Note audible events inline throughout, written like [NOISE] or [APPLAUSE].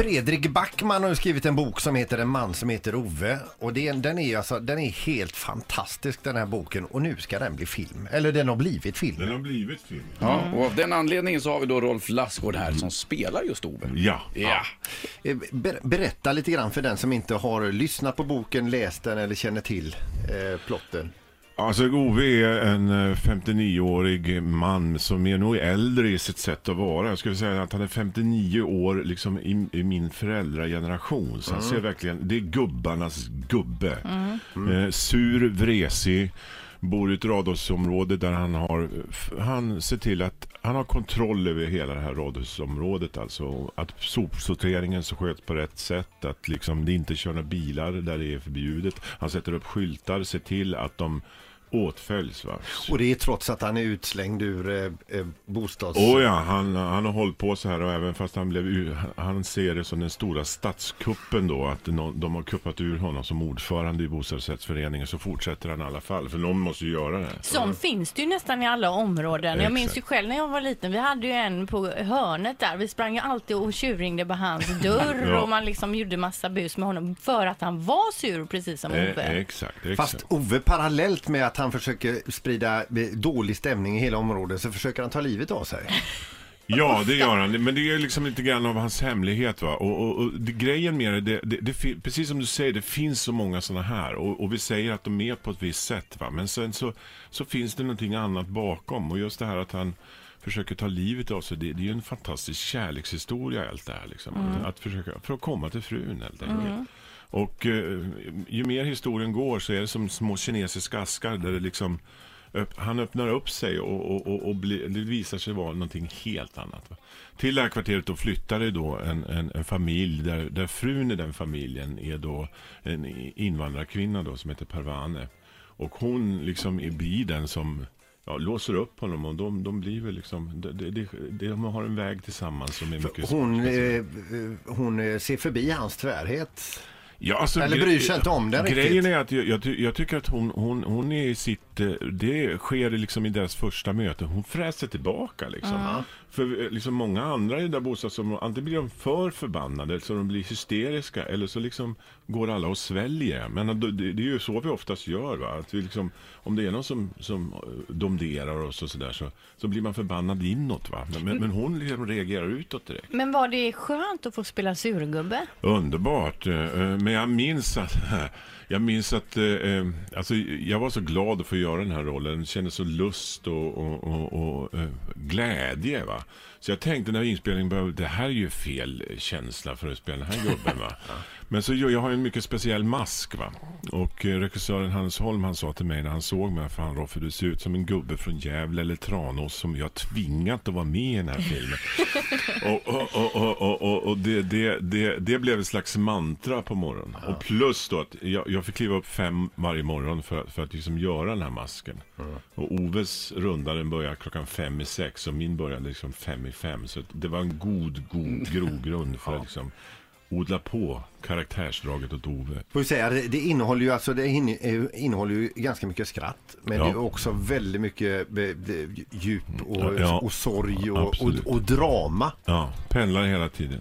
Fredrik Backman har skrivit en bok som heter En man som heter Ove. Och det, den, är alltså, den är helt fantastisk den här boken och nu ska den bli film. Eller den har blivit film. Den har blivit film. Ja, och av den anledningen så har vi då Rolf Lassgård här som spelar just Ove. Ja. Ja. Eh, ber, berätta lite grann för den som inte har lyssnat på boken, läst den eller känner till eh, plotten. Alltså Ove är en eh, 59-årig man som är nog äldre i sitt sätt att vara. Jag skulle säga att han är 59 år liksom i, i min föräldrageneration. Så han ser verkligen, det är gubbarnas gubbe. Eh, sur, vresig, bor i ett radhusområde där han har, han ser till att han har kontroll över hela det här radhusområdet alltså. Att sopsorteringen så sköts på rätt sätt, att liksom det inte kör några bilar där det är förbjudet. Han sätter upp skyltar, ser till att de åtföljs. Va? Och det är trots att han är utslängd ur eh, eh, bostads... Oh ja, han, han har hållit på så här och även fast han blev han ser det som den stora statskuppen då att nå- de har kuppat ur honom som ordförande i bostadsrättsföreningen så fortsätter han i alla fall för någon måste ju göra det. Som finns det ju nästan i alla områden. Jag minns ju själv när jag var liten. Vi hade ju en på hörnet där. Vi sprang ju alltid och tjurringde på hans [LAUGHS] dörr Ja. och man liksom gjorde massa bus med honom för att han var sur precis som Ove. Eh, exakt, exakt. Fast Ove parallellt med att han försöker sprida dålig stämning i hela området så försöker han ta livet av sig. [LAUGHS] Ja, det gör han. Men det är liksom lite grann av hans hemlighet. Va? Och, och, och det, grejen med det, det, det, precis som du säger, det finns så många sådana här. Och, och vi säger att de är på ett visst sätt. Va? Men sen så, så finns det någonting annat bakom. Och just det här att han försöker ta livet av sig, det, det är ju en fantastisk kärlekshistoria allt det här. Liksom. Att försöka, för att komma till frun helt enkelt. Och eh, ju mer historien går så är det som små kinesiska askar där det liksom öpp- han öppnar upp sig och, och, och, och blir- det visar sig vara någonting helt annat. Va? Till det här kvarteret då flyttar det då en, en, en familj där, där frun i den familjen är då en invandrarkvinna då som heter Parvane. Och hon liksom blir den som ja, låser upp honom och de, de blir väl liksom, de, de, de, har en väg tillsammans som är mycket Hon, eh, eh, hon eh, ser förbi hans tvärhet. Ja, alltså, Eller bryr sig inte om det Grejen riktigt. är att jag, jag, ty- jag tycker att hon, hon, hon är i sitt... eh, Det sker liksom i deras första möte. Hon fräser tillbaka liksom. För eh, liksom många andra i det där bostadsområdet, antingen blir de för förbannade så de blir hysteriska eller så liksom går alla och sväljer. Men det, det är ju så vi oftast gör. Va? Att vi liksom, om det är någon som, som eh, domderar oss och sådär så, så blir man förbannad inåt. Va? Men, men, men hon liksom reagerar utåt direkt. Men var det skönt att få spela surgubbe? Underbart. eh, men jag minns att, [LAUGHS] jag minns att eh, eh, alltså, jag var så glad att få göra den här rollen. Jag kände så lust och, och, och, och eh, glädje. Va? Så jag tänkte när inspelningen började, det här är ju fel känsla för att spela den här gubben. Va? [LAUGHS] Men så jag har en mycket speciell mask. Va? Och eh, regissören Hans Holm han sa till mig när han såg mig, fan Roffe du ser ut som en gubbe från Gävle eller Tranås som jag tvingat att vara med i den här filmen. [LAUGHS] Och, och, och, och, och, och, det, det, det, det blev ett slags mantra på morgonen. Och plus då att jag, jag fick kliva upp fem varje morgon för, för att liksom göra den här masken. Och Oves runda den började klockan fem i sex och min började liksom fem i fem. Så det var en god, god grogrund för att liksom odla på karaktärsdraget åt Ove. Får vi säga, det, det innehåller ju alltså det eh, innehåller ju ganska mycket skratt. Men Ja. det är också väldigt mycket eh, djup och, Ja. och sorg och, och, och drama. Ja, pendlar hela tiden.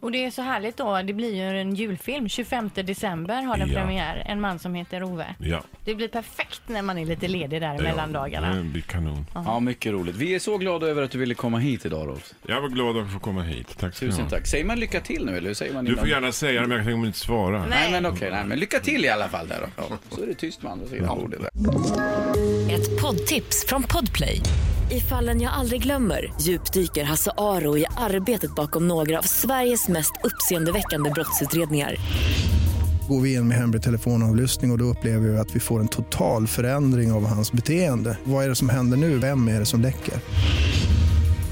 Och det är så härligt då. Det blir ju en julfilm. 25 december har den Ja. premiär. En man som heter Ove. Ja. Det blir perfekt när man är lite ledig där mellan dagarna. Det blir kanon. Ja, mycket roligt. Vi är så glada över att du ville komma hit idag, Rolf. Jag var glad att få komma hit. Tack ska ni Tusen tack. Säger man lycka till nu, eller hur säger man Du får gärna säga det, men jag tänker inte svara. Nej, men okej. nej, men lycka till i alla fall där då. Ja, så är det tyst med andra sidan bordet där. Ett poddtips från Podplay. I fallen jag aldrig glömmer djupdyker Hasse Aro i arbetet bakom några av Sveriges mest uppseendeväckande brottsutredningar. Går vi in med hemlig telefonavlyssning och, och då upplever vi att vi får en total förändring av hans beteende. Vad är det som händer nu? Vem är det som läcker?